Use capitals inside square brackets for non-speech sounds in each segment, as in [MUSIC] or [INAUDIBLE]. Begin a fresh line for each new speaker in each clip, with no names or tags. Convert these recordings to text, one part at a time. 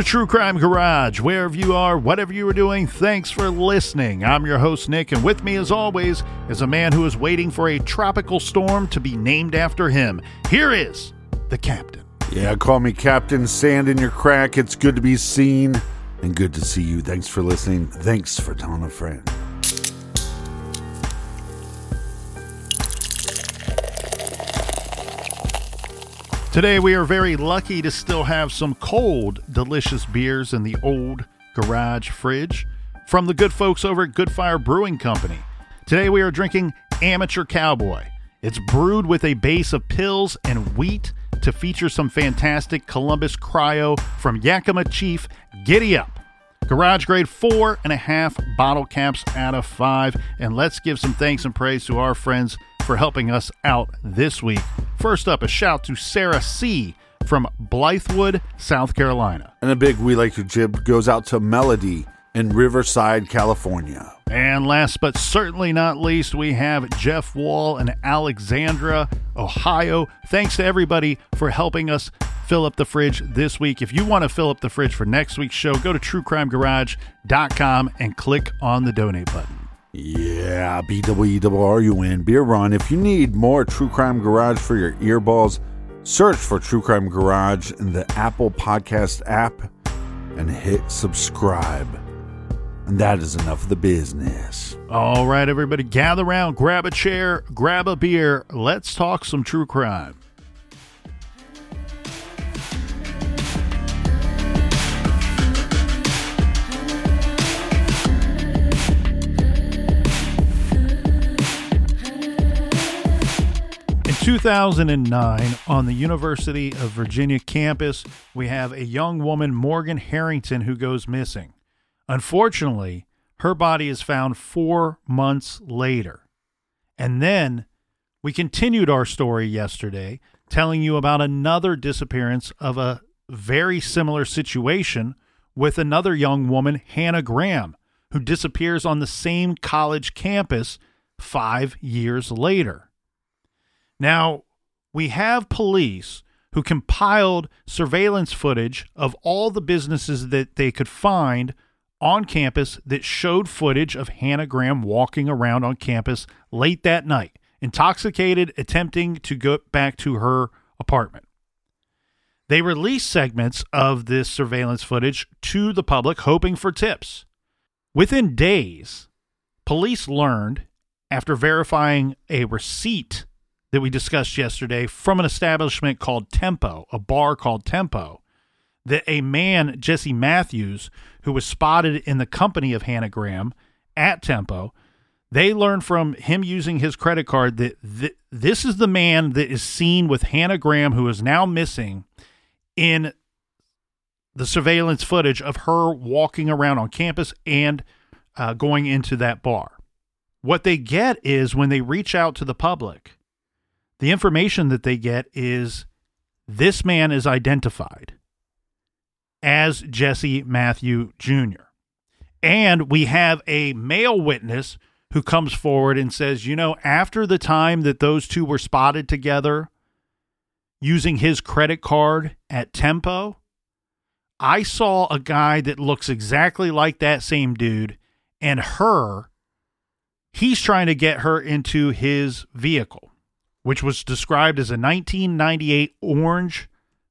To True Crime Garage. Wherever you are, whatever you are doing, thanks for listening. I'm your host, Nick, and with me, as always, is a man who is waiting for a tropical storm to be named after him. Here is the captain.
Yeah, call me Captain Sand in your crack. It's good to be seen and good to see you. Thanks for listening. Thanks for telling a friend.
Today, we are very lucky to still have some cold, delicious beers in the old garage fridge from the good folks over at Goodfire Brewing Company. Today, we are drinking Amateur Cowboy. It's brewed with a base of pils and wheat to feature some fantastic Columbus cryo from Yakima Chief Giddy Up. Garage grade four and a half bottle caps out of five. And let's give some thanks and praise to our friends for helping us out this week. First up, a shout to Sarah C. from Blythewood, South Carolina.
And a big We Like Your Jib goes out to Melody in Riverside, California.
And last but certainly not least, we have Jeff Wall in Alexandria, Ohio. Thanks to everybody for helping us fill up the fridge this week. If you want to fill up the fridge for next week's show, go to truecrimegarage.com and click on the donate button.
Yeah, B-W-E-R-U-N, Beer Run. If you need more True Crime Garage for your earballs, search for True Crime Garage in the Apple Podcast app and hit subscribe. And that is enough of the business.
All right, everybody, gather around, grab a chair, grab a beer. Let's talk some true crime. 2009, on the University of Virginia campus, we have a young woman, Morgan Harrington, who goes missing. Unfortunately, her body is found four months later. And then we continued our story yesterday, telling you about another disappearance of a very similar situation with another young woman, Hannah Graham, who disappears on the same college campus five years later. Now, we have police who compiled surveillance footage of all the businesses that they could find on campus that showed footage of Hannah Graham walking around on campus late that night, intoxicated, attempting to go back to her apartment. They released segments of this surveillance footage to the public, hoping for tips. Within days, police learned, after verifying a receipt that we discussed yesterday from an establishment called Tempo, a bar called Tempo, that a man, Jesse Matthews, who was spotted in the company of Hannah Graham at Tempo, they learned from him using his credit card that th- this is the man that is seen with Hannah Graham, who is now missing in the surveillance footage of her walking around on campus and uh, going into that bar. What they get is when they reach out to the public, the information that they get is this man is identified as Jesse Matthew Jr. And we have a male witness who comes forward and says, you know, after the time that those two were spotted together using his credit card at Tempo, I saw a guy that looks exactly like that same dude and her. He's trying to get her into his vehicle, which was described as a 1998 orange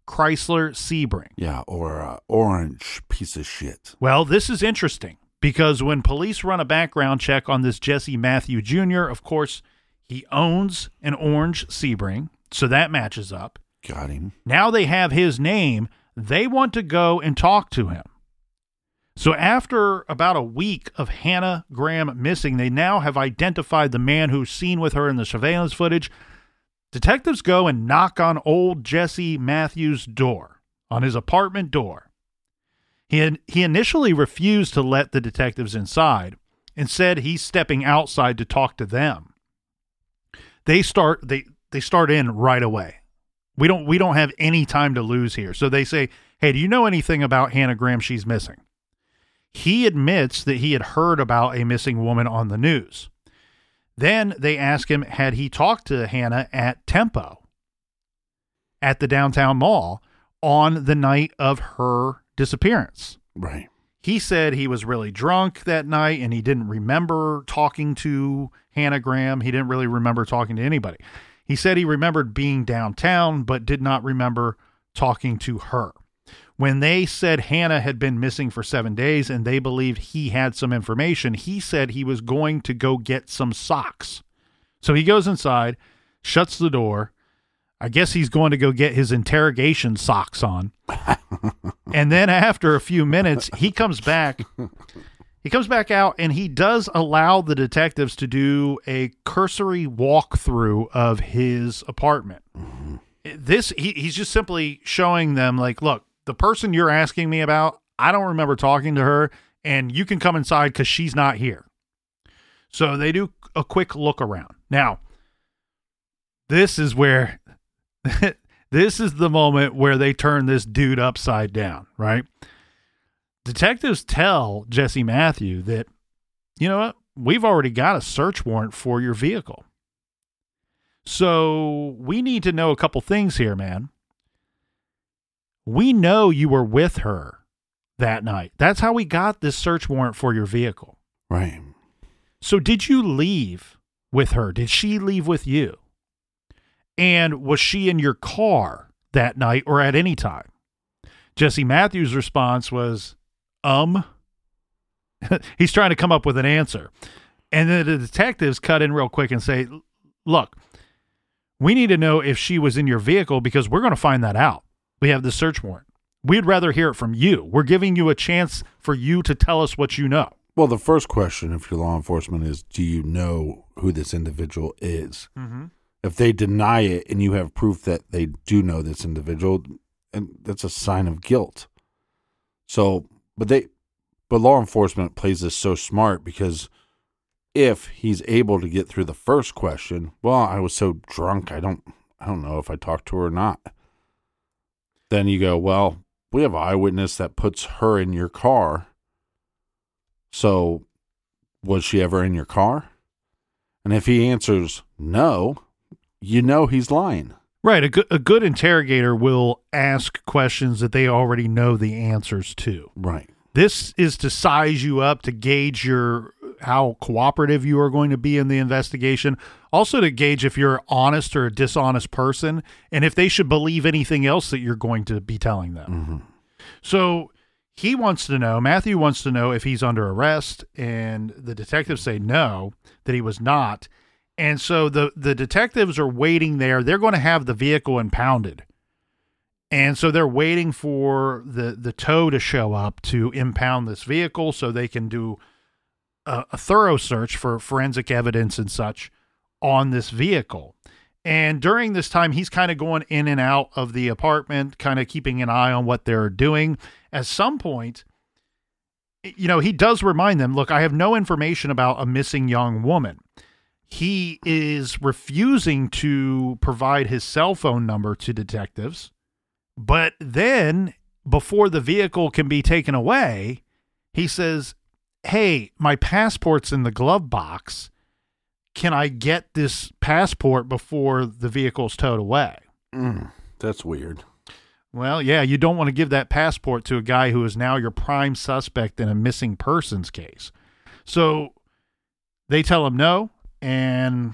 Chrysler Sebring.
Yeah, or a orange piece of shit.
Well, this is interesting because when police run a background check on this Jesse Matthew Jr., of course, he owns an orange Sebring, so that matches up.
Got him.
Now they have his name. They want to go and talk to him. So after about a week of Hannah Graham missing, they now have identified the man who's seen with her in the surveillance footage. Detectives go and knock on old Jesse Matthews' door, on his apartment door. He, he initially refused to let the detectives inside and said he's stepping outside to talk to them. They start they they start in right away. We don't we don't have any time to lose here. So they say, "Hey, do you know anything about Hannah Graham? She's missing." He admits that he had heard about a missing woman on the news. Then they ask him, had he talked to Hannah at Tempo at the downtown mall on the night of her disappearance?
Right.
He said he was really drunk that night and he didn't remember talking to Hannah Graham. He didn't really remember talking to anybody. He said he remembered being downtown, but did not remember talking to her. When they said Hannah had been missing for seven days and they believed he had some information, he said he was going to go get some socks. So he goes inside, shuts the door. I guess he's going to go get his interrogation socks on. [LAUGHS] and then after a few minutes, he comes back. He comes back out and he does allow the detectives to do a cursory walkthrough of his apartment. Mm-hmm. This he, he's just simply showing them like, look, the person you're asking me about, I don't remember talking to her, and you can come inside because she's not here. So they do a quick look around. Now, this is where [LAUGHS] this is the moment where they turn this dude upside down, right? Detectives tell Jesse Matthew that, you know what, we've already got a search warrant for your vehicle. So we need to know a couple things here, man. We know you were with her that night. That's how we got this search warrant for your vehicle.
Right.
So did you leave with her? Did she leave with you? And was she in your car that night or at any time? Jesse Matthews' response was, um. [LAUGHS] He's trying to come up with an answer. And then the detectives cut in real quick and say, look, we need to know if she was in your vehicle because we're going to find that out. We have the search warrant. We'd rather hear it from you. We're giving you a chance for you to tell us what you know.
Well, the first question, if you're law enforcement, is do you know who this individual is?
Mm-hmm.
If they deny it and you have proof that they do know this individual, and that's a sign of guilt. So, but they, but law enforcement plays this so smart because if he's able to get through the first question, well, I was so drunk, I don't, I don't know if I talked to her or not. Then you go, well, we have an eyewitness that puts her in your car. So, was she ever in your car? And if he answers no, you know he's lying.
Right. A good, a good interrogator will ask questions that they already know the answers to.
Right.
This is to size you up to gauge your how cooperative you are going to be in the investigation. Also to gauge if you're honest or a dishonest person and if they should believe anything else that you're going to be telling them.
Mm-hmm.
So he wants to know, Matthew wants to know if he's under arrest, and the detectives say no, that he was not. And so the, the detectives are waiting there. They're going to have the vehicle impounded. And so they're waiting for the, the tow to show up to impound this vehicle so they can do a, a thorough search for forensic evidence and such on this vehicle. And during this time, he's kind of going in and out of the apartment, kind of keeping an eye on what they're doing. At some point, you know, he does remind them look, I have no information about a missing young woman. He is refusing to provide his cell phone number to detectives. But then, before the vehicle can be taken away, he says, Hey, my passport's in the glove box. Can I get this passport before the vehicle's towed away?
Mm, that's weird.
Well, yeah, you don't want to give that passport to a guy who is now your prime suspect in a missing persons case. So they tell him no, and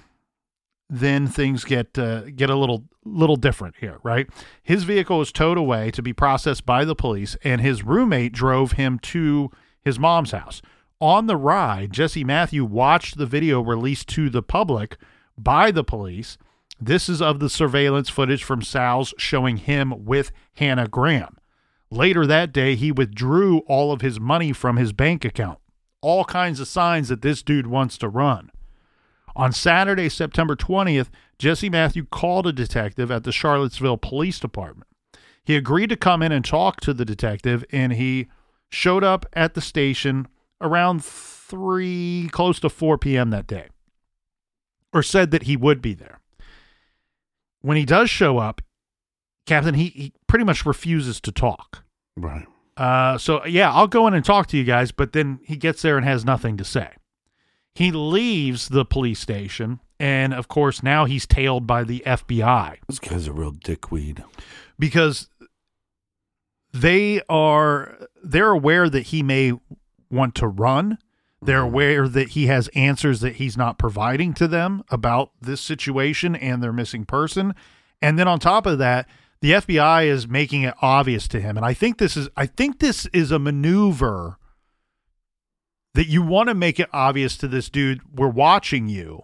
then things get uh, get a little little different here, right? His vehicle was towed away to be processed by the police, and his roommate drove him to his mom's house. On the ride, Jesse Matthew watched the video released to the public by the police this is of the surveillance footage from Sal's showing him with Hannah Graham. Later that day, he withdrew all of his money from his bank account. All kinds of signs that this dude wants to run. On Saturday, September 20th, Jesse Matthew called a detective at the Charlottesville Police Department. He agreed to come in and talk to the detective, and he showed up at the station around 3, close to 4 p.m. that day, or said that he would be there when he does show up, Captain, he, he pretty much refuses to talk.
Right.
Uh, so yeah, I'll go in and talk to you guys, but then he gets there and has nothing to say. He leaves the police station, and of course now he's tailed by the FBI.
This guy's a real dickweed.
Because they are they're aware that he may want to run. They're
Mm-hmm.
aware that he has answers that he's not providing to them about this situation and their missing person. And then on top of that, the FBI is making it obvious to him. And I think this is I think this is a maneuver that you want to make it obvious to this dude, we're watching you.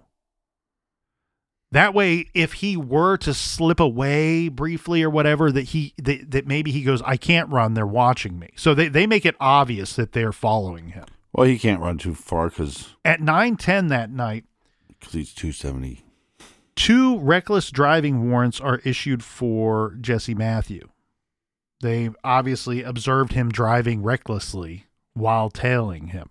That way, if he were to slip away briefly or whatever, that he that, that maybe he goes, I can't run, they're watching me. So they, they make it obvious that they're following him.
Well, he can't run too far because
At nine ten that night, because
he's 270.
two reckless driving warrants are issued for Jesse Matthew. They obviously observed him driving recklessly while tailing him.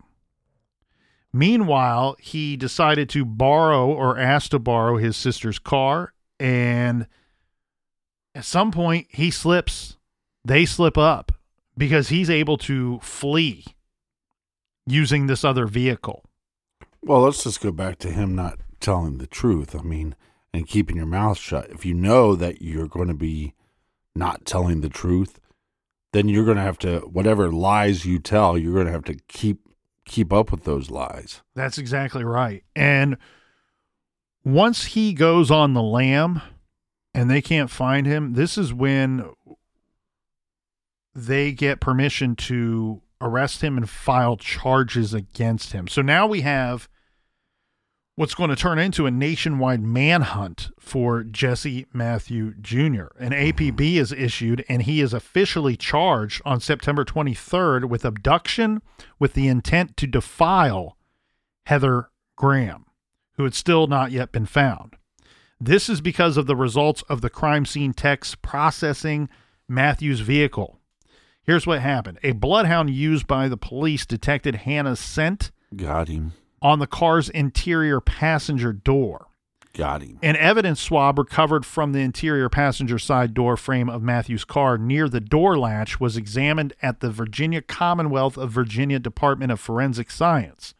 Meanwhile, he decided to borrow or ask to borrow his sister's car, and at some point he slips. They slip up because he's able to flee using this other vehicle.
Well, let's just go back to him not telling the truth. I mean, and keeping your mouth shut. If you know that you're going to be not telling the truth, then you're going to have to whatever lies you tell, you're going to have to keep keep up with those lies.
That's exactly right. And once he goes on the lam and they can't find him, this is when they get permission to arrest him and file charges against him. So now we have what's going to turn into a nationwide manhunt for Jesse Matthew Jr. An APB is issued and he is officially charged on September 23rd with abduction with the intent to defile Heather Graham, who had still not yet been found. This is because of the results of the crime scene techs processing Matthew's vehicle. Here's what happened a bloodhound used by the police detected Hannah's scent
Got him.
On the car's interior passenger door.
Got him.
An evidence swab recovered from the interior passenger side door frame of Matthew's car near the door latch was examined at the Virginia Commonwealth of Virginia Department of Forensic Science.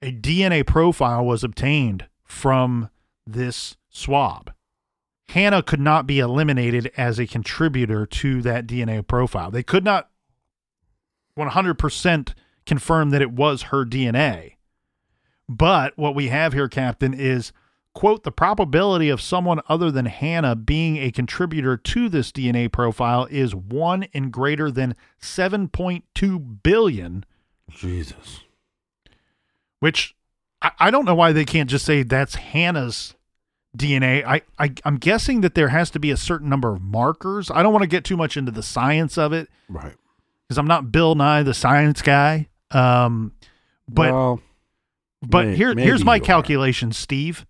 A DNA profile was obtained from this swab. Hannah could not be eliminated as a contributor to that DNA profile. They could not 100% confirm that it was her DNA. But what we have here, Captain, is quote, the probability of someone other than Hannah being a contributor to this DNA profile is one in greater than 7.2 billion,
Jesus.
which I, I don't know why they can't just say that's Hannah's DNA. I, I, I'm guessing that there has to be a certain number of markers. I don't want to get too much into the science of it
Right.
because I'm not Bill Nye, the science guy. Um, but
well,
but
may-
here
maybe
here's my
you are.
calculation, Steve.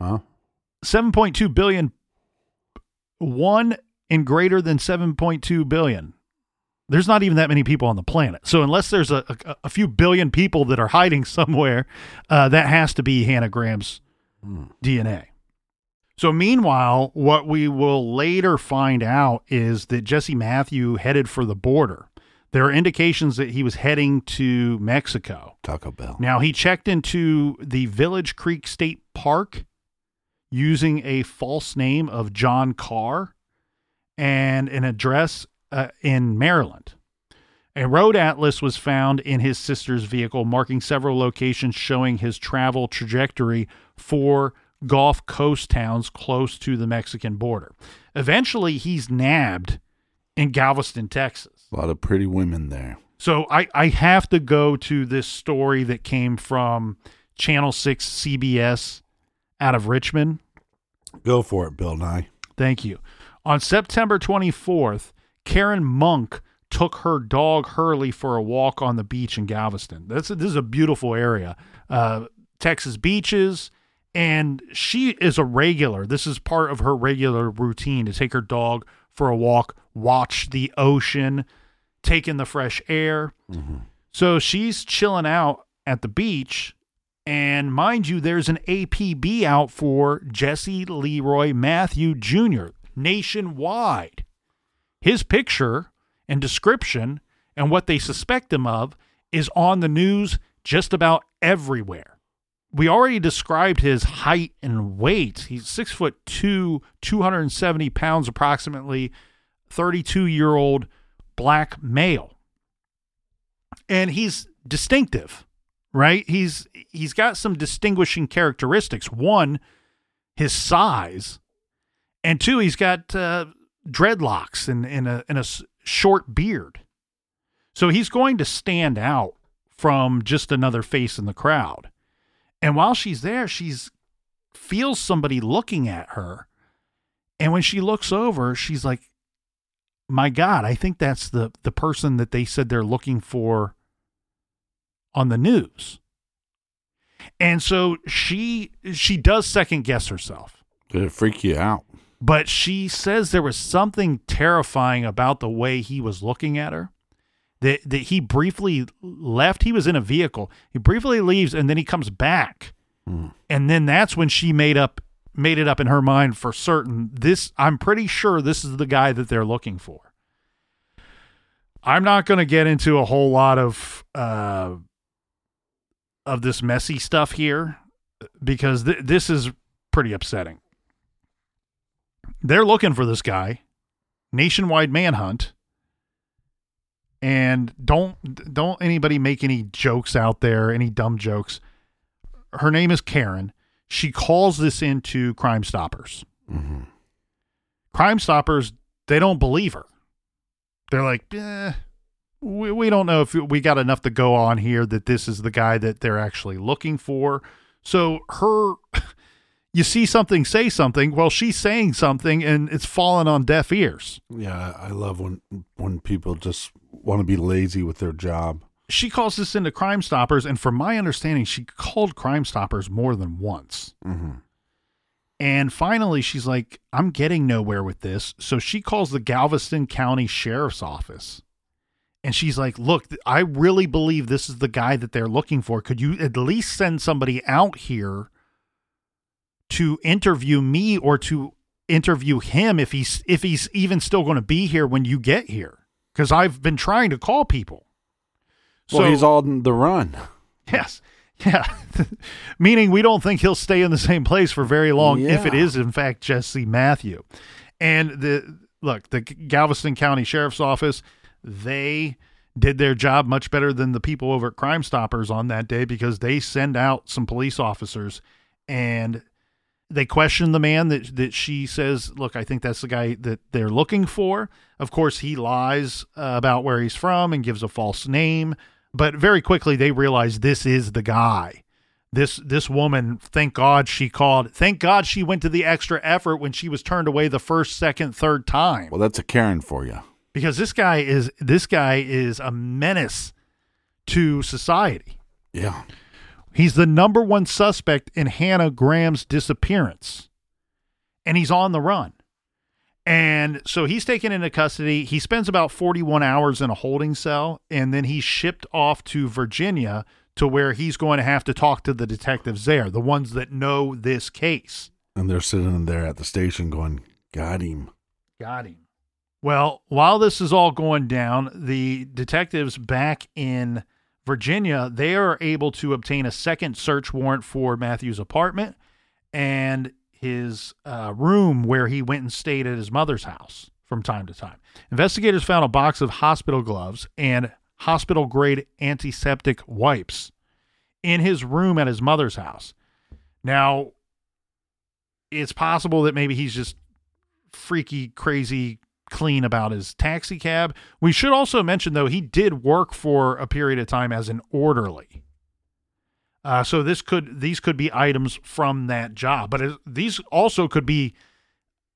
huh?
7.2 billion one in greater than 7.2 billion. There's not even that many people on the planet. So unless there's a, a, a few billion people that are hiding [LAUGHS] somewhere, uh, that has to be Hannah Graham's DNA. So meanwhile, what we will later find out is that Jesse Matthew headed for the border. There are indications that he was heading to Mexico.
Taco Bell.
Now, he checked into the Village Creek State Park using a false name of John Carr and an address uh, in Maryland. A road atlas was found in his sister's vehicle, marking several locations showing his travel trajectory for Gulf Coast towns close to the Mexican border. Eventually, he's nabbed in Galveston, Texas.
A lot of pretty women there.
So I, I have to go to this story that came from Channel 6 CBS out of Richmond.
Go for it, Bill Nye.
Thank you. On September 24th, Karen Monk took her dog Hurley for a walk on the beach in Galveston. That's this is a beautiful area. Uh, Texas beaches, and she is a regular. This is part of her regular routine to take her dog for a walk, watch the ocean, take in the fresh air. Mm-hmm. So she's chilling out at the beach. And mind you, there's an APB out for Jesse Leroy Matthew Jr. nationwide. His picture and description and what they suspect him of is on the news just about everywhere. We already described his height and weight. He's six foot two, 270 pounds approximately, 32 year old black male. And he's distinctive, right? He's he's got some distinguishing characteristics. One, his size, and two, he's got uh, dreadlocks and, and a a short beard. So he's going to stand out from just another face in the crowd. And while she's there, she's feels somebody looking at her. And when she looks over, she's like, "My God, I think that's the the person that they said they're looking for on the news." And so she she does second guess herself
Did it freak you out?
but she says there was something terrifying about the way he was looking at her. That that he briefly left. He was in a vehicle. He briefly leaves and then he comes back. Hmm. And then that's when she made up made it up in her mind for certain. This I'm pretty sure this is the guy that they're looking for. I'm not going to get into a whole lot of uh of this messy stuff here because th- this is pretty upsetting they're looking for this guy nationwide manhunt and don't don't anybody make any jokes out there any dumb jokes her name is karen she calls this into crime stoppers crime stoppers they don't believe her they're like eh, we, we don't know if we got enough to go on here that this is the guy that they're actually looking for so her [LAUGHS] you see something, say something. Well, she's saying something and it's fallen on deaf ears.
Yeah, I love when when people just want to be lazy with their job.
She calls this into Crime Stoppers, and from my understanding, she called Crime Stoppers more than once. Mm-hmm. And finally, she's like, I'm getting nowhere with this. So she calls the Galveston County Sheriff's Office. And she's like, Look, I really believe this is the guy that they're looking for. Could you at least send somebody out here to interview me or to interview him if he's if he's even still going to be here when you get here? Because I've been trying to call people.
Well, he's all on the run.
Yes. Yeah. [LAUGHS] Meaning we don't think he'll stay in the same place for very long if it is, in fact Jesse Matthew. And the look, the Galveston County Sheriff's Office, they did their job much better than the people over at Crime Stoppers on that day because they send out some police officers and they question the man that that she says, "Look, I think that's the guy that they're looking for." Of course, he lies uh, about where he's from and gives a false name, but very quickly they realize this is the guy. This this woman, thank God she called. Thank God she went to the extra effort when she was turned away the first, second, third time
Well, that's a Karen for you.
because this guy is this guy is a menace to society.
Yeah.
He's the number one suspect in Hannah Graham's disappearance. and he's on the run. And so he's taken into custody. He spends about 41 hours in a holding cell, and then he's shipped off to Virginia to where he's going to have to talk to the detectives there, the ones that know this case.
And they're sitting there at the station going, Got him.
Got him. Well, while this is all going down, the detectives back in Virginia, they are able to obtain a second search warrant for Matthew's apartment and his uh, room where he went and stayed at his mother's house from time to time. Investigators found a box of hospital gloves and hospital grade antiseptic wipes in his room at his mother's house. Now, it's possible that maybe he's just freaky, crazy clean about his taxi cab. We should also mention, though, he did work for a period of time as an orderly. Uh, so this could these could be items from that job, but it, these also could be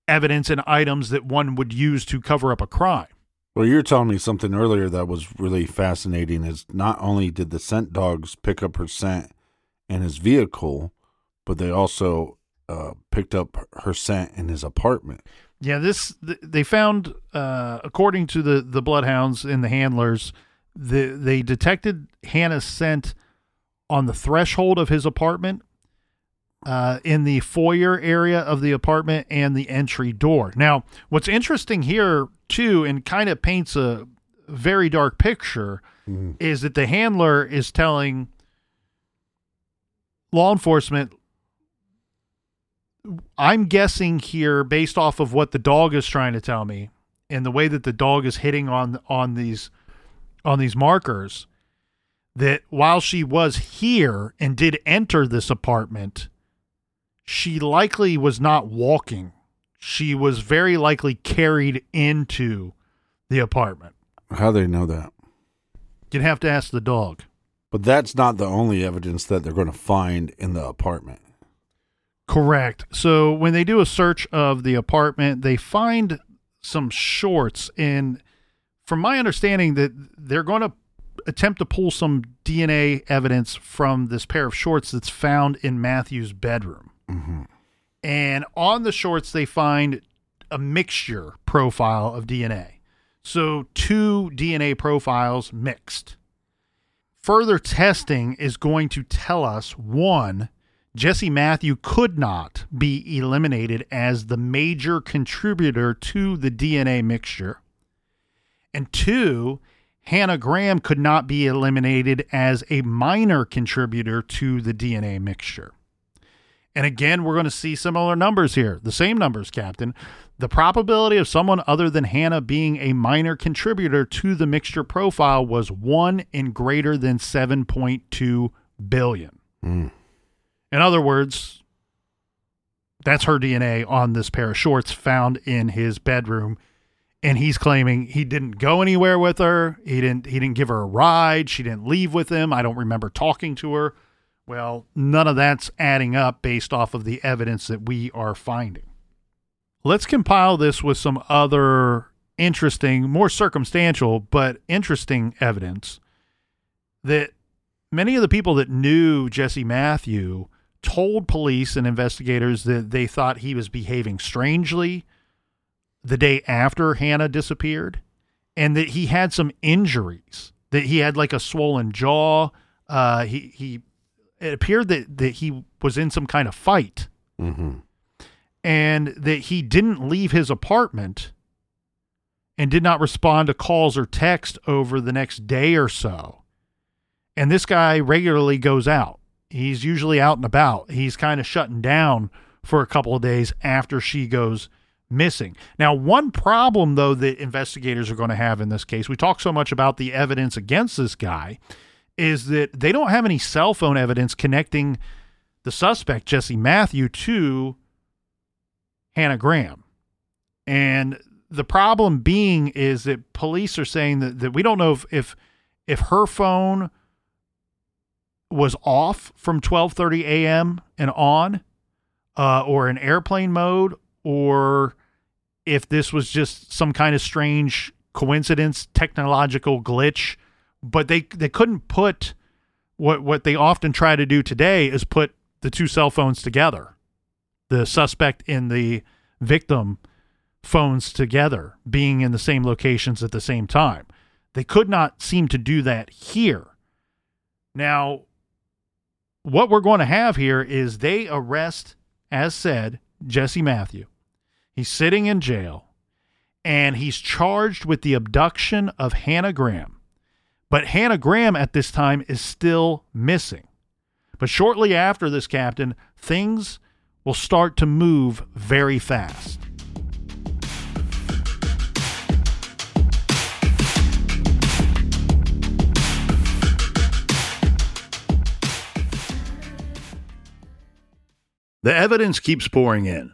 evidence and items that one would use to cover up a crime.
Well, you were telling me something earlier that was really fascinating. Is not only did the scent dogs pick up her scent in his vehicle, but they also uh, picked up her scent in his apartment.
Yeah, this they found, uh, according to the the bloodhounds and the handlers, the, they detected Hannah's scent on the threshold of his apartment, uh, in the foyer area of the apartment, and the entry door. Now, what's interesting here too, and kind of paints a very dark picture, mm-hmm. is that the handler is telling law enforcement I'm guessing here based off of what the dog is trying to tell me and the way that the dog is hitting on on these on these markers that while she was here and did enter this apartment she likely was not walking. She was very likely carried into the apartment.
How do they know that?
You'd have to ask the dog.
But that's not the only evidence that they're going to find in the apartment.
Correct. So when they do a search of the apartment, they find some shorts. And from my understanding that they're going to attempt to pull some DNA evidence from this pair of shorts that's found in Matthew's bedroom. Mm-hmm. And on the shorts they find a mixture profile of DNA. So two DNA profiles mixed. Further testing is going to tell us one Jesse Matthew could not be eliminated as the major contributor to the DNA mixture. And two, Hannah Graham could not be eliminated as a minor contributor to the DNA mixture. And again, we're going to see similar numbers here, the same numbers, Captain. The probability of someone other than Hannah being a minor contributor to the mixture profile was 1 in greater than 7.2 billion. Mm. In other words, that's her DNA on this pair of shorts found in his bedroom and he's claiming he didn't go anywhere with her. He didn't he didn't give her a ride. She didn't leave with him. I don't remember talking to her. Well, none of that's adding up based off of the evidence that we are finding. Let's compile this with some other interesting, more circumstantial, but interesting evidence that many of the people that knew Jesse Matthew told police and investigators that they thought he was behaving strangely the day after Hannah disappeared and that he had some injuries, that he had like a swollen jaw. Uh, he, he, it appeared that, that he was in some kind of fight mm-hmm. and that he didn't leave his apartment and did not respond to calls or text over the next day or so. And this guy regularly goes out. He's usually out and about. He's kind of shutting down for a couple of days after she goes missing. Now, one problem, though, that investigators are going to have in this case, we talk so much about the evidence against this guy, is that they don't have any cell phone evidence connecting the suspect, Jesse Matthew, to Hannah Graham. And the problem being is that police are saying that, that we don't know if, if if her phone was off from 12:30 a.m. and on, uh, or in airplane mode, or if this was just some kind of strange coincidence, technological glitch. But they they couldn't put what what they often try to do today is put the two cell phones together, the suspect in the victim phones together, being in the same locations at the same time. They could not seem to do that here. Now, what we're going to have here is they arrest, as said, Jesse Matthew. He's sitting in jail and he's charged with the abduction of Hannah Graham. But Hannah Graham at this time is still missing. But shortly after this, Captain, things will start to move very fast. The evidence keeps pouring in.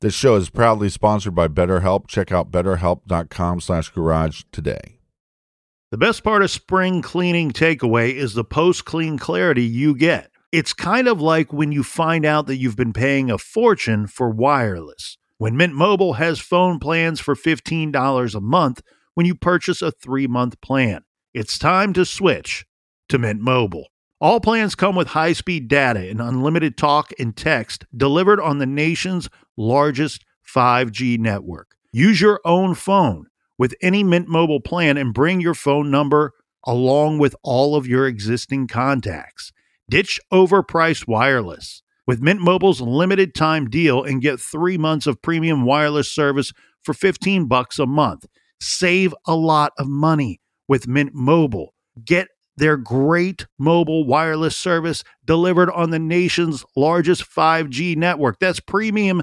This show is proudly sponsored by BetterHelp. Check out betterhelp.com slash garage today.
The best part of spring cleaning takeaway is the post clean clarity you get. It's kind of like when you find out that you've been paying a fortune for wireless. When Mint Mobile has phone plans for $15 a month when you purchase a three month plan, it's time to switch to Mint Mobile. All plans come with high speed data and unlimited talk and text delivered on the nation's largest 5G network. Use your own phone with any Mint Mobile plan and bring your phone number along with all of your existing contacts. Ditch overpriced wireless with Mint Mobile's limited time deal and get 3 months of premium wireless service for 15 bucks a month. Save a lot of money with Mint Mobile. Get their great mobile wireless service delivered on the nation's largest 5G network. That's premium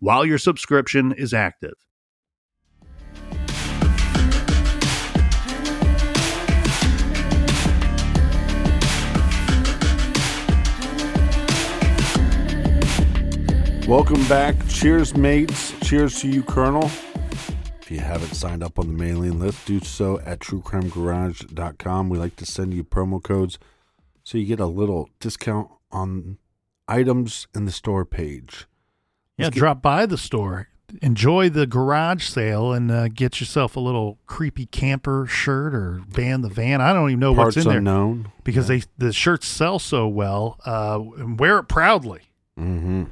while your subscription is active.
Welcome back. Cheers, mates. Cheers to you, Colonel. If you haven't signed up on the mailing list, do so at truecrimegarage.com. We like to send you promo codes so you get a little discount on items in the store page.
Yeah, drop by the store, enjoy the garage sale, and uh, get yourself a little creepy camper shirt or ban the van. I don't even know
Parts
what's in there
unknown.
because they the shirts sell so well. Uh, and wear it proudly,
Mm-hmm.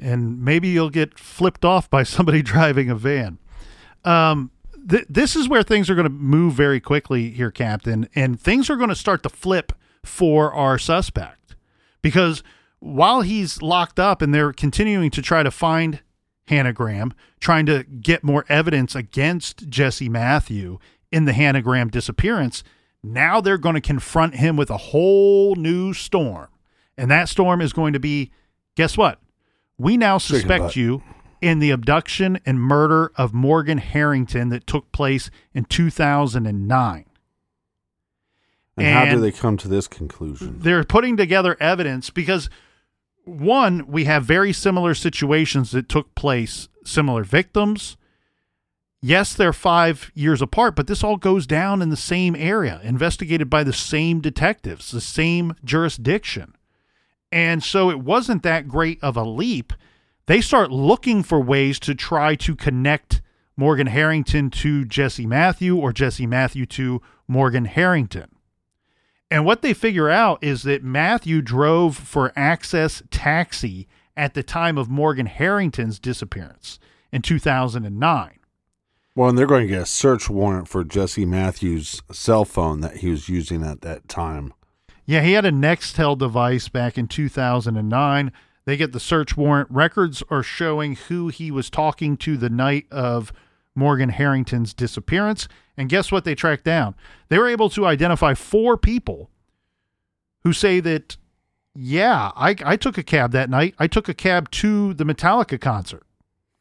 and maybe you'll get flipped off by somebody [LAUGHS] driving a van. Um, th- this is where things are going to move very quickly here, Captain, and things are going to start to flip for our suspect because while he's locked up and they're continuing to try to find Hannah Graham, trying to get more evidence against Jesse Matthew in the Hannah Graham disappearance, now they're going to confront him with a whole new storm. And that storm is going to be guess what? We now suspect you in the abduction and murder of Morgan Harrington that took place in 2009.
And, how do they come to this conclusion?
they're putting together evidence because one we have very similar situations that took place similar victims. Yes they're five years apart but this all goes down in the same area investigated by the same detectives the same jurisdiction. And so it wasn't that great of a leap. They start looking for ways to try to connect morgan harrington to jesse matthew or jesse matthew to morgan harrington and what they figure out is that Matthew drove for Access Taxi at the time of Morgan Harrington's disappearance in 2009.
Well, and they're going to get a search warrant for Jesse Matthews' cell phone that he was using at that time.
Yeah, he had a Nextel device back in 2009. They get the search warrant. Records are showing who he was talking to the night of Morgan Harrington's disappearance. And guess what they tracked down? They were able to identify four people who say that, yeah, I, I took a cab that night. I took a cab to the Metallica concert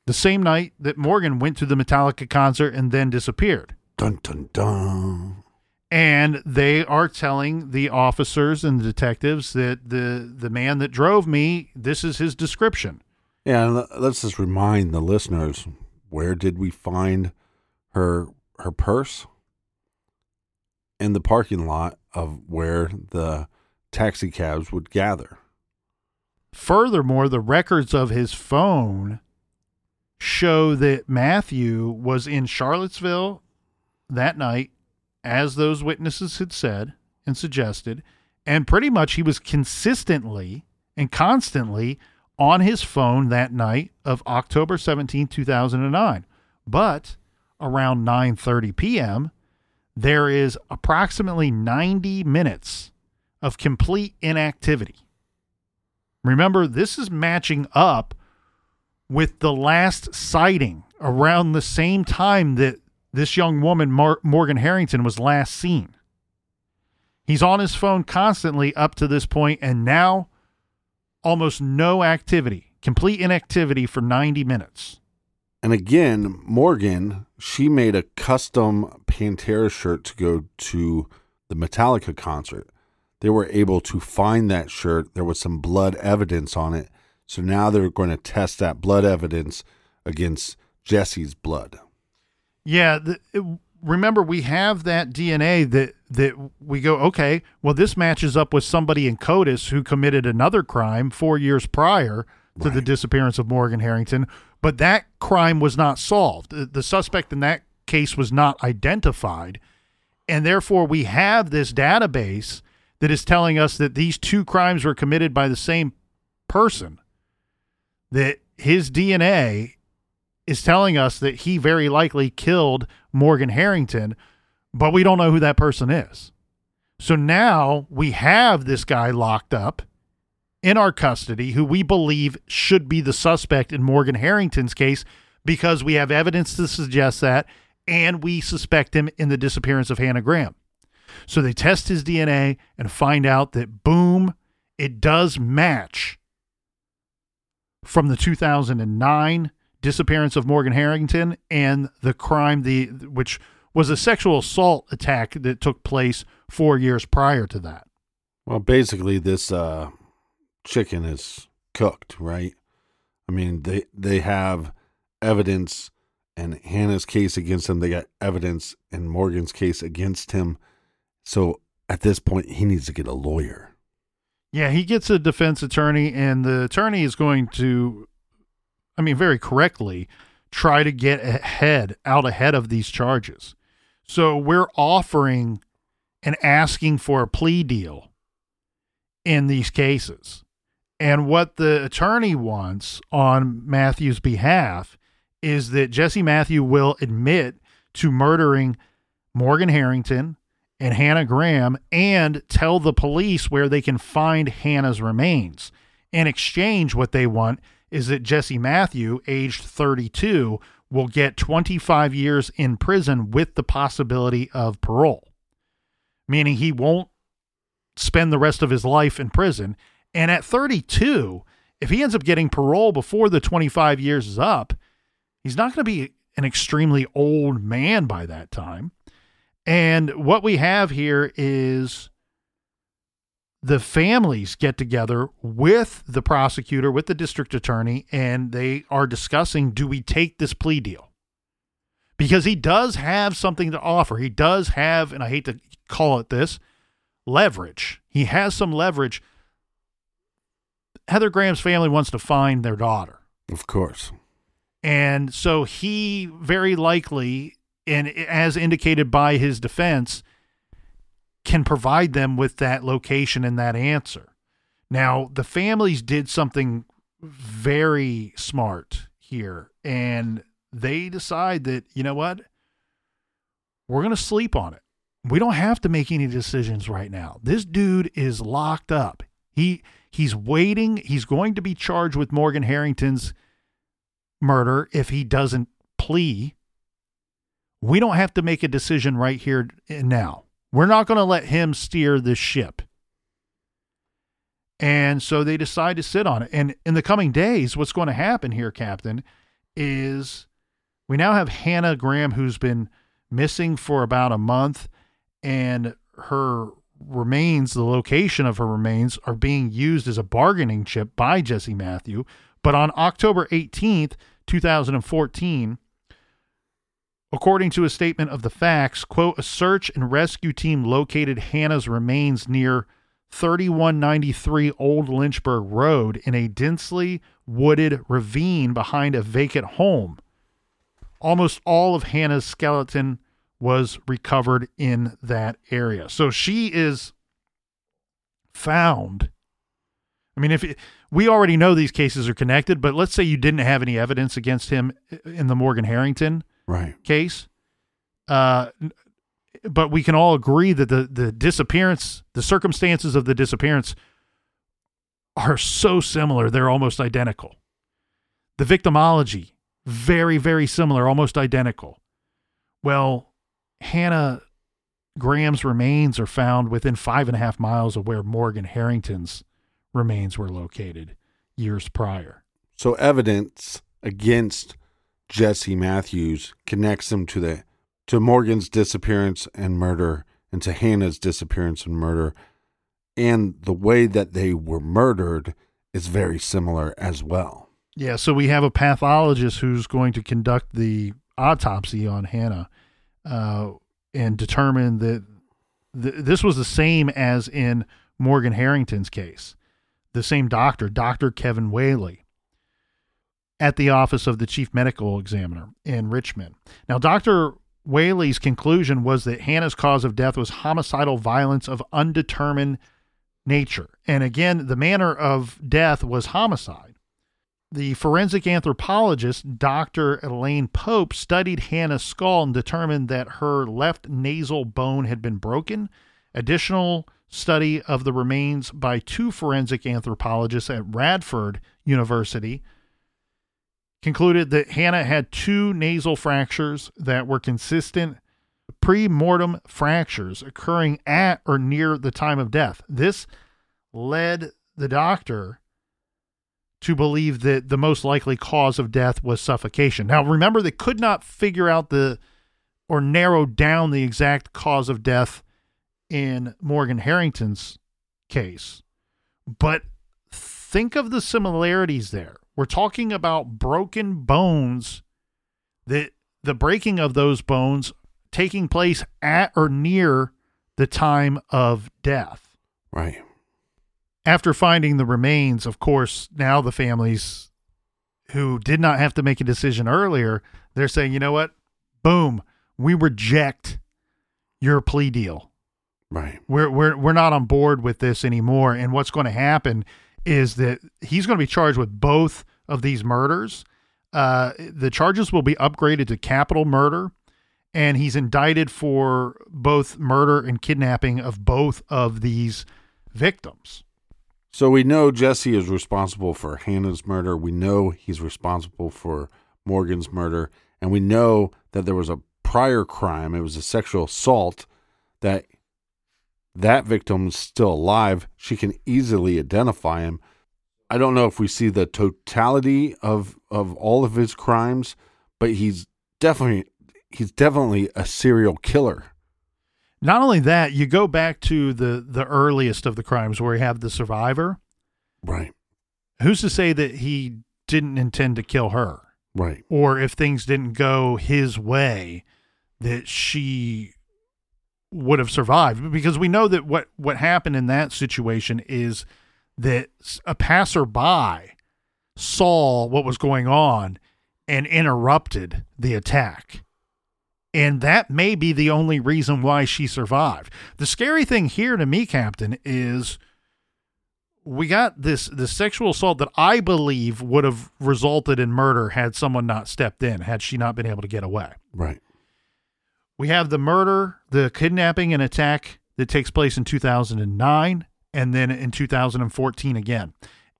the same night that Morgan went to the Metallica concert and then disappeared
Dun dun dun.
and they are telling the officers and the detectives that the the man that drove me this is his description
Yeah, let's just remind the listeners where did we find her her purse? In the parking lot of where the taxi cabs would gather.
furthermore the records of his phone show that Matthew was in Charlottesville that night as those witnesses had said and suggested and pretty much he was consistently and constantly on his phone that night of October 17, 2009. But around 9:30 p.m., there is approximately 90 minutes of complete inactivity. Remember, this is matching up with the last sighting around the same time that this young woman, Mar- Morgan Harrington, was last seen. He's on his phone constantly up to this point, and now almost no activity, complete inactivity for 90 minutes.
And again, Morgan, she made a custom Pantera shirt to go to the Metallica concert. They were able to find that shirt. There was some blood evidence on it. So now they're going to test that blood evidence against Jesse's blood.
Yeah, the, it- remember we have that DNA that that we go, okay, well this matches up with somebody in CODIS who committed another crime 4 years prior to the disappearance of Morgan Harrington, but that crime was not solved. The, the suspect in that case was not identified, and therefore we have this database that is telling us that these two crimes were committed by the same person. That his DNA is telling us that he very likely killed Morgan Harrington, but we don't know who that person is. So now we have this guy locked up in our custody who we believe should be the suspect in Morgan Harrington's case because we have evidence to suggest that and we suspect him in the disappearance of Hannah Graham. So they test his DNA and find out that boom, it does match from the 2009 disappearance of Morgan Harrington and the crime the which was a sexual assault attack that took place 4 years prior to that.
Well, basically, this uh, chicken is cooked, right? I mean, they they have evidence in Hannah's case against him. They got evidence in Morgan's case against him. So at this point, he needs to get a lawyer.
Yeah, he gets a defense attorney, and the attorney is going to, I mean, very correctly, try to get ahead, out ahead of these charges. So we're offering and asking for a plea deal in these cases. And what the attorney wants on Matthew's behalf is that Jesse Matthew will admit to murdering Morgan Harrington and Hannah Graham and tell the police where they can find Hannah's remains. In exchange, what they want is that Jesse Matthew, aged 32, will get 25 years in prison with the possibility of parole, meaning he won't spend the rest of his life in prison. And at 32, if he ends up getting parole before the 25 years is up, he's not going to be an extremely old man by that time. And what we have here is the families get together with the prosecutor, with the district attorney, and they are discussing do we take this plea deal? Because he does have something to offer. He does have, and I hate to call it this, leverage. He has some leverage. Heather Graham's family wants to find their daughter.
Of course.
And so he very likely, and as indicated by his defense, can provide them with that location and that answer. Now, the families did something very smart here, and they decide that, you know what? We're going to sleep on it. We don't have to make any decisions right now. This dude is locked up. He he's waiting. He's going to be charged with Morgan Harrington's murder if he doesn't plea. We don't have to make a decision right here and now. We're not going to let him steer this ship. And so they decide to sit on it. And in the coming days, what's going to happen here, Captain, is we now have Hannah Graham, who's been missing for about a month, and her remains, the location of her remains, are being used as a bargaining chip by Jesse Matthew. But on October 18th, 2014, according to a statement of the facts, quote, a search and rescue team located Hannah's remains near 3193 Old Lynchburg Road in a densely wooded ravine behind a vacant home. Almost all of Hannah's skeleton was recovered in that area. So she is found. I mean, if it, we already know these cases are connected, but let's say you didn't have any evidence against him in the Morgan Harrington
Right.
case, uh, but we can all agree that the the disappearance, the circumstances of the disappearance, are so similar; they're almost identical. The victimology, very very similar, almost identical. Well, Hannah Graham's remains are found within five and a half miles of where Morgan Harrington's remains were located years prior.
So evidence against Jesse Matthews connects him to the to Morgan's disappearance and murder and to Hannah's disappearance and murder. And the way that they were murdered is very similar as well.
Yeah, so we have a pathologist who's going to conduct the autopsy on Hannah uh, and determine that th- this was the same as in Morgan Harrington's case. The same doctor, Dr. Kevin Whaley, at the office of the chief medical examiner in Richmond. Now, Dr. Whaley's conclusion was that Hannah's cause of death was homicidal violence of undetermined nature. And again, the manner of death was homicide. The forensic anthropologist, Dr. Elayne Pope, studied Hannah's skull and determined that her left nasal bone had been broken. Additional study of the remains by two forensic anthropologists at Radford University concluded that Hannah had two nasal fractures that were consistent pre-mortem fractures occurring at or near the time of death. This led the doctor to believe that the most likely cause of death was suffocation. Now, remember, they could not figure out the or narrow down the exact cause of death in Morgan Harrington's case, but think of the similarities there. We're talking about broken bones that the breaking of those bones taking place at or near the time of death.
Right.
After finding the remains, of course, now the families who did not have to make a decision earlier, they're saying, you know what? Boom, we reject your plea deal.
Right.
We're we're we're not on board with this anymore. And what's going to happen is that he's going to be charged with both of these murders. Uh, the charges will be upgraded to capital murder, and he's indicted for both murder and kidnapping of both of these victims.
So we know Jesse is responsible for Hannah's murder. We know he's responsible for Morgan's murder. And we know that there was a prior crime. It was a sexual assault that that victim's still alive. She can easily identify him. I don't know if we see the totality of of all of his crimes, but he's definitely he's definitely a serial killer.
Not only that, you go back to the the earliest of the crimes where you have the survivor.
Right.
Who's to say that he didn't intend to kill her?
Right.
Or if things didn't go his way, that she would have survived because we know that what what happened in that situation is that a passerby saw what was going on and interrupted the attack. And that may be the only reason why she survived. The scary thing here to me, Captain, is we got this this sexual assault that I believe would have resulted in murder had someone not stepped in, had she not been able to get away.
Right.
We have the murder, the kidnapping and attack that takes place in 2009 and then in 2014 again.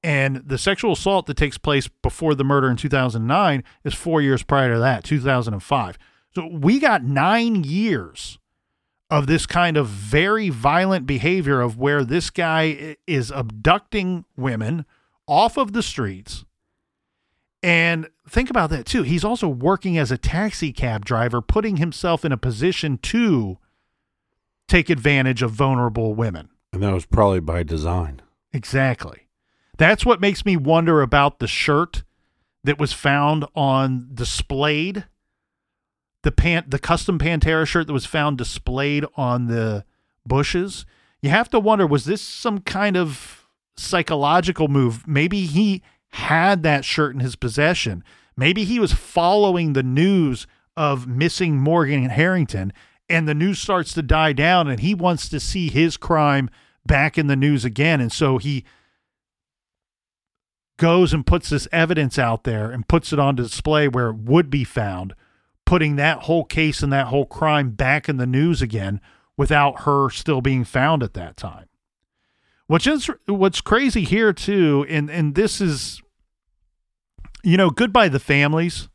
And the sexual assault that takes place before the murder in 2009 is 4 years prior to that, 2005. So we got 9 years of this kind of very violent behavior of where this guy is abducting women off of the streets. And think about that too. He's also working as a taxi cab driver, putting himself in a position to take advantage of vulnerable women.
And that was probably by design.
Exactly. That's what makes me wonder about the shirt that was found on displayed the pant the custom Pantera shirt that was found displayed on the bushes. You have to wonder was this some kind of psychological move? Maybe he had that shirt in his possession. Maybe he was following the news of missing Morgan Harrington and the news starts to die down and he wants to see his crime back in the news again and so he goes and puts this evidence out there and puts it on display where it would be found putting that whole case and that whole crime back in the news again without her still being found at that time. What's just, what's crazy here too, and and this is, you know, goodbye the families.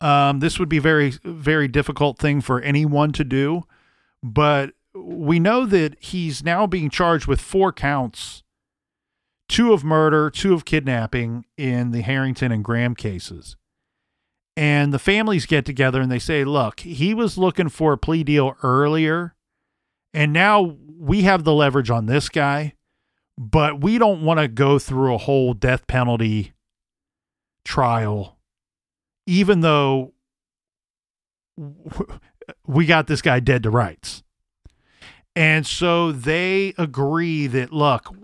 Um, this would be very very difficult thing for anyone to do, but we know that he's now being charged with four counts, two of murder, two of kidnapping in the Harrington and Graham cases and the families get together and they say, look, he was looking for a plea deal earlier, and now we have the leverage on this guy, but we don't want to go through a whole death penalty trial, even though [LAUGHS] we got this guy dead to rights. And so they agree that look,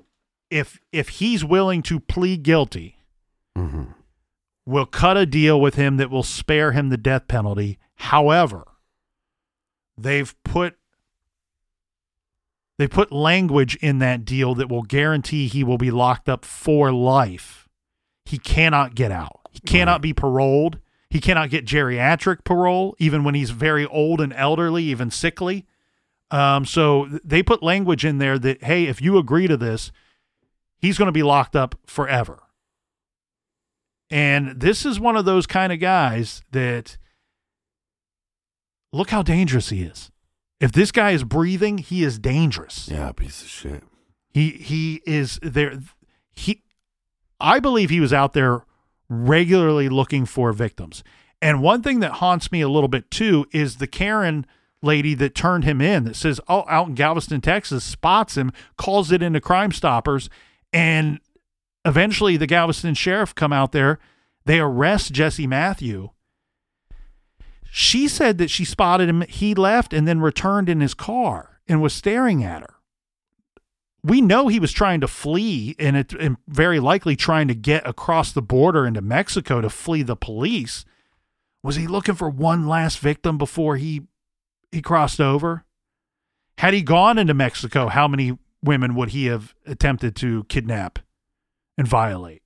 if if he's willing to plead guilty,
Mm-hmm.
we'll cut a deal with him that will spare him the death penalty. However, they've put they put language in that deal that will guarantee he will be locked up for life. He cannot get out. He cannot be paroled. He cannot get geriatric parole, even when he's very old and elderly, even sickly. Um, so they put language in there that, hey, if you agree to this, he's going to be locked up forever. And this is one of those kind of guys that look how dangerous he is. If this guy is breathing, he is dangerous.
Yeah, piece of shit.
He he is there. He, I believe he was out there regularly looking for victims. And one thing that haunts me a little bit too is the Karen lady that turned him in that says, "Oh, out in Galveston, Texas, spots him, calls it into Crime Stoppers, and eventually the Galveston sheriff come out there. They arrest Jesse Matthew." She said that she spotted him. He left and then returned in his car and was staring at her we know he was trying to flee and, it, and very likely trying to get across the border into Mexico to flee the police. Was he looking for one last victim before he he crossed over? Had he gone into Mexico, how many women would he have attempted to kidnap and violate?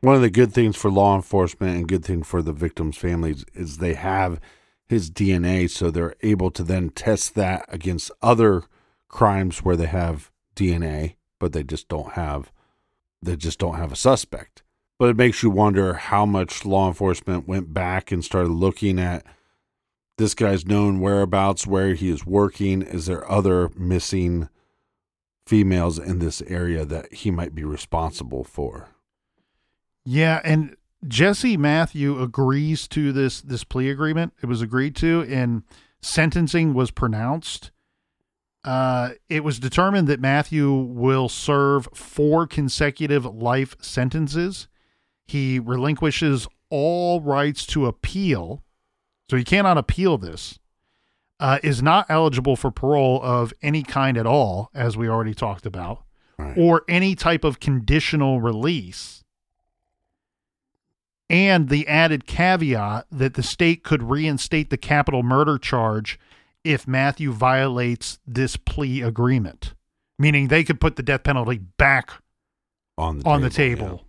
One of the good things for law enforcement and good thing for the victims' families is they have his DNA, so they're able to then test that against other crimes where they have DNA, but they just don't have they just don't have a suspect. But it makes you wonder how much law enforcement went back and started looking at this guy's known whereabouts, where he is working. Is there other missing females in this area that he might be responsible for?
Yeah, and Jesse Matthew agrees to this this plea agreement. It was agreed to, and sentencing was pronounced. Uh, it was determined that Matthew will serve four consecutive life sentences. He relinquishes all rights to appeal, so he cannot appeal this. Uh, is not eligible for parole of any kind at all, as we already talked about,
Right.
or any type of conditional release. And the added caveat that the state could reinstate the capital murder charge if Matthew violates this plea agreement, meaning they could put the death penalty back
on the
on the
table,
table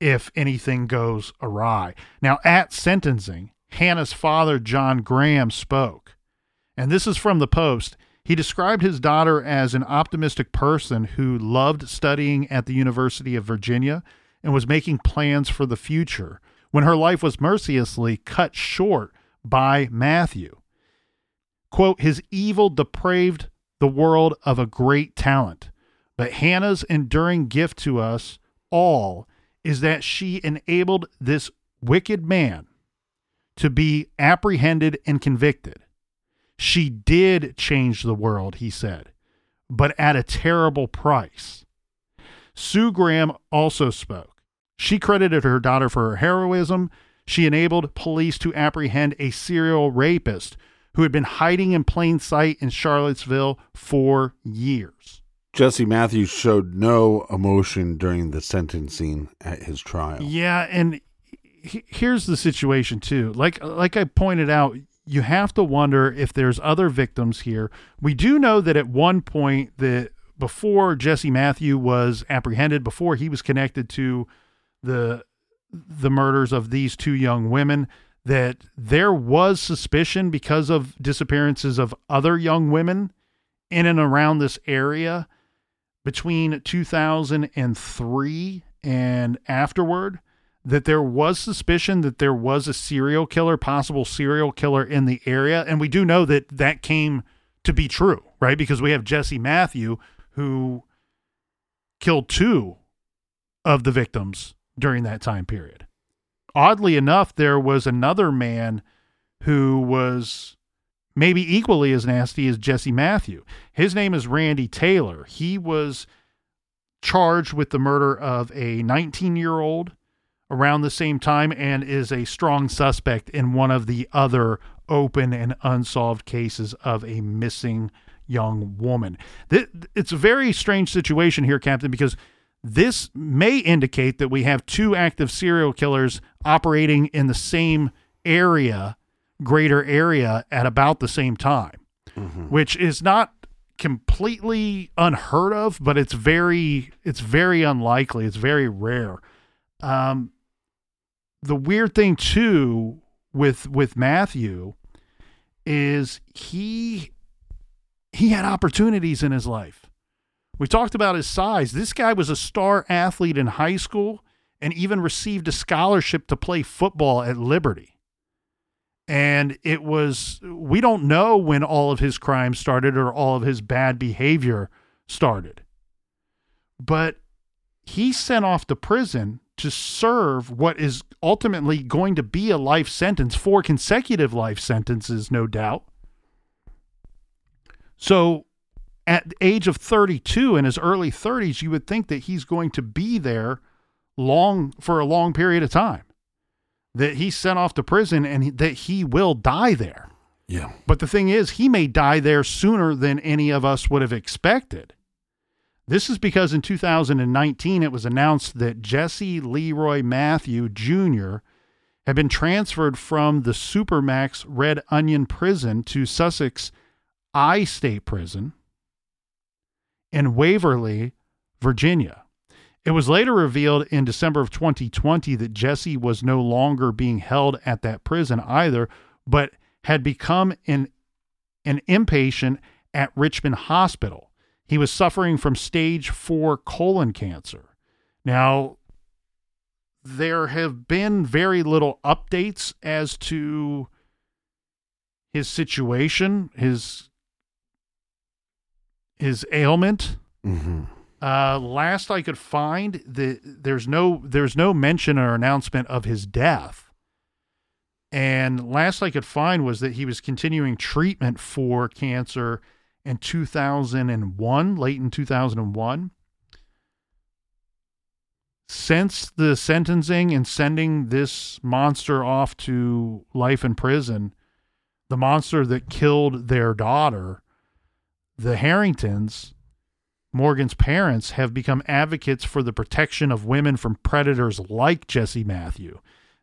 if anything goes awry. Now, at sentencing, Hannah's father, John Graham, spoke. And this is from the Post. He described his daughter as an optimistic person who loved studying at the University of Virginia and was making plans for the future when her life was mercilessly cut short by Matthew. Quote, his evil depraved the world of a great talent. But Hannah's enduring gift to us all is that she enabled this wicked man to be apprehended and convicted. She did change the world, he said, but at a terrible price. Sue Graham also spoke. She credited her daughter for her heroism. She enabled police to apprehend a serial rapist who had been hiding in plain sight in Charlottesville for years.
Jesse Matthews showed no emotion during the sentencing at his trial.
Yeah, and he- here's the situation too. Like like I pointed out, you have to wonder if there's other victims here. We do know that at one point that before Jesse Matthew was apprehended, before he was connected to the the murders of these two young women, that there was suspicion because of disappearances of other young women in and around this area between 2003 and afterward that there was suspicion that there was a serial killer, possible serial killer in the area. And we do know that that came to be true, right? Because we have Jesse Matthew who killed two of the victims during that time period. Oddly enough, there was another man who was maybe equally as nasty as Jesse Matthew. His name is Randy Taylor. He was charged with the murder of a 19 year old, around the same time and is a strong suspect in one of the other open and unsolved cases of a missing young woman. It's a very strange situation here, Captain, because this may indicate that we have two active serial killers operating in the same area, greater area, at about the same time, mm-hmm. which is not completely unheard of, but it's very it's very unlikely. It's very rare. Um, the weird thing too with with Matthew is he he had opportunities in his life. We talked about his size. This guy was a star athlete in high school and even received a scholarship to play football at Liberty. And it was, we don't know when all of his crimes started or all of his bad behavior started. But he sent off to prison to serve what is ultimately going to be a life sentence, four consecutive life sentences, no doubt. So at the age of 32 in his early 30s, you would think that he's going to be there long for a long period of time. That he's sent off to prison and he, that he will die there.
Yeah.
But the thing is, he may die there sooner than any of us would have expected. This is because in 2019 it was announced that Jesse Leroy Matthew Jr. had been transferred from the Supermax Red Onion Prison to Sussex I State Prison in Waverly, Virginia. It was later revealed in December of 2020 that Jesse was no longer being held at that prison either, but had become an, an inpatient at Richmond Hospital. He was suffering from stage four colon cancer. Now, there have been very little updates as to his situation, his his ailment. Mm-hmm. Uh, last I could find, the, there's no there's no mention or announcement of his death. And last I could find was that he was continuing treatment for cancer in 2001, late in 2001. Since the sentencing and sending this monster off to life in prison, the monster that killed their daughter the Harringtons, Morgan's parents, have become advocates for the protection of women from predators like Jesse Matthew.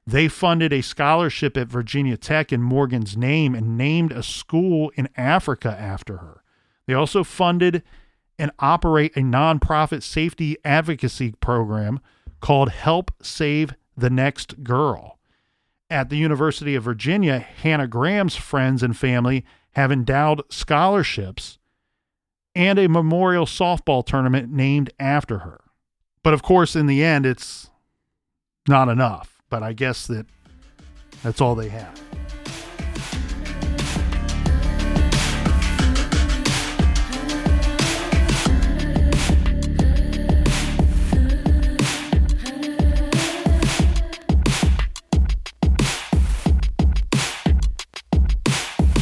They funded a scholarship at Virginia Tech in Morgan's name and named a school in Africa after her. They also funded and operate a nonprofit safety advocacy program called Help Save the Next Girl. At the University of Virginia, Hannah Graham's friends and family have endowed scholarships and a memorial softball tournament named after her. But of course, in the end, it's not enough. But I guess that that's all they have.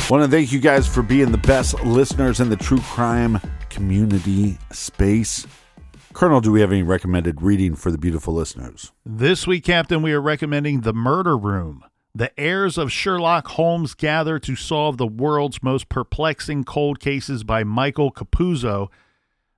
Want to thank you guys for being the best listeners in the true crime community space. Colonel, do we have any recommended reading for the beautiful listeners?
This week, Captain, we are recommending The Murder Room. The heirs of Sherlock Holmes gather to solve the world's most perplexing cold cases by Michael Capuzzo.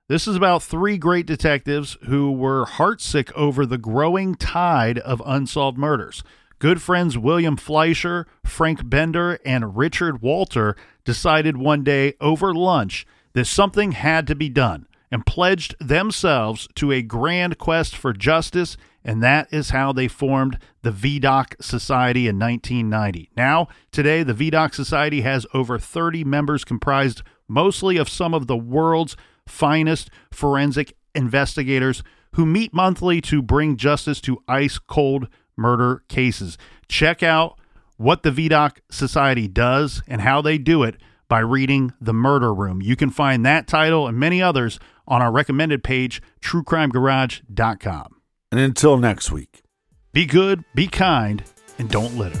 This is about three great detectives who were heartsick over the growing tide of unsolved murders. Good friends William Fleisher, Frank Bender, and Richard Walter decided one day over lunch that something had to be done and pledged themselves to a grand quest for justice, and that is how they formed the Vidocq Society in 1990. Now, today, the Vidocq Society has over 30 members comprised mostly of some of the world's finest forensic investigators who meet monthly to bring justice to ice cold murder cases. Check out what the Vidocq Society does and how they do it by reading The Murder Room. You can find that title and many others on our recommended page, truecrimegarage.com.
And until next week,
be good, be kind, and don't litter.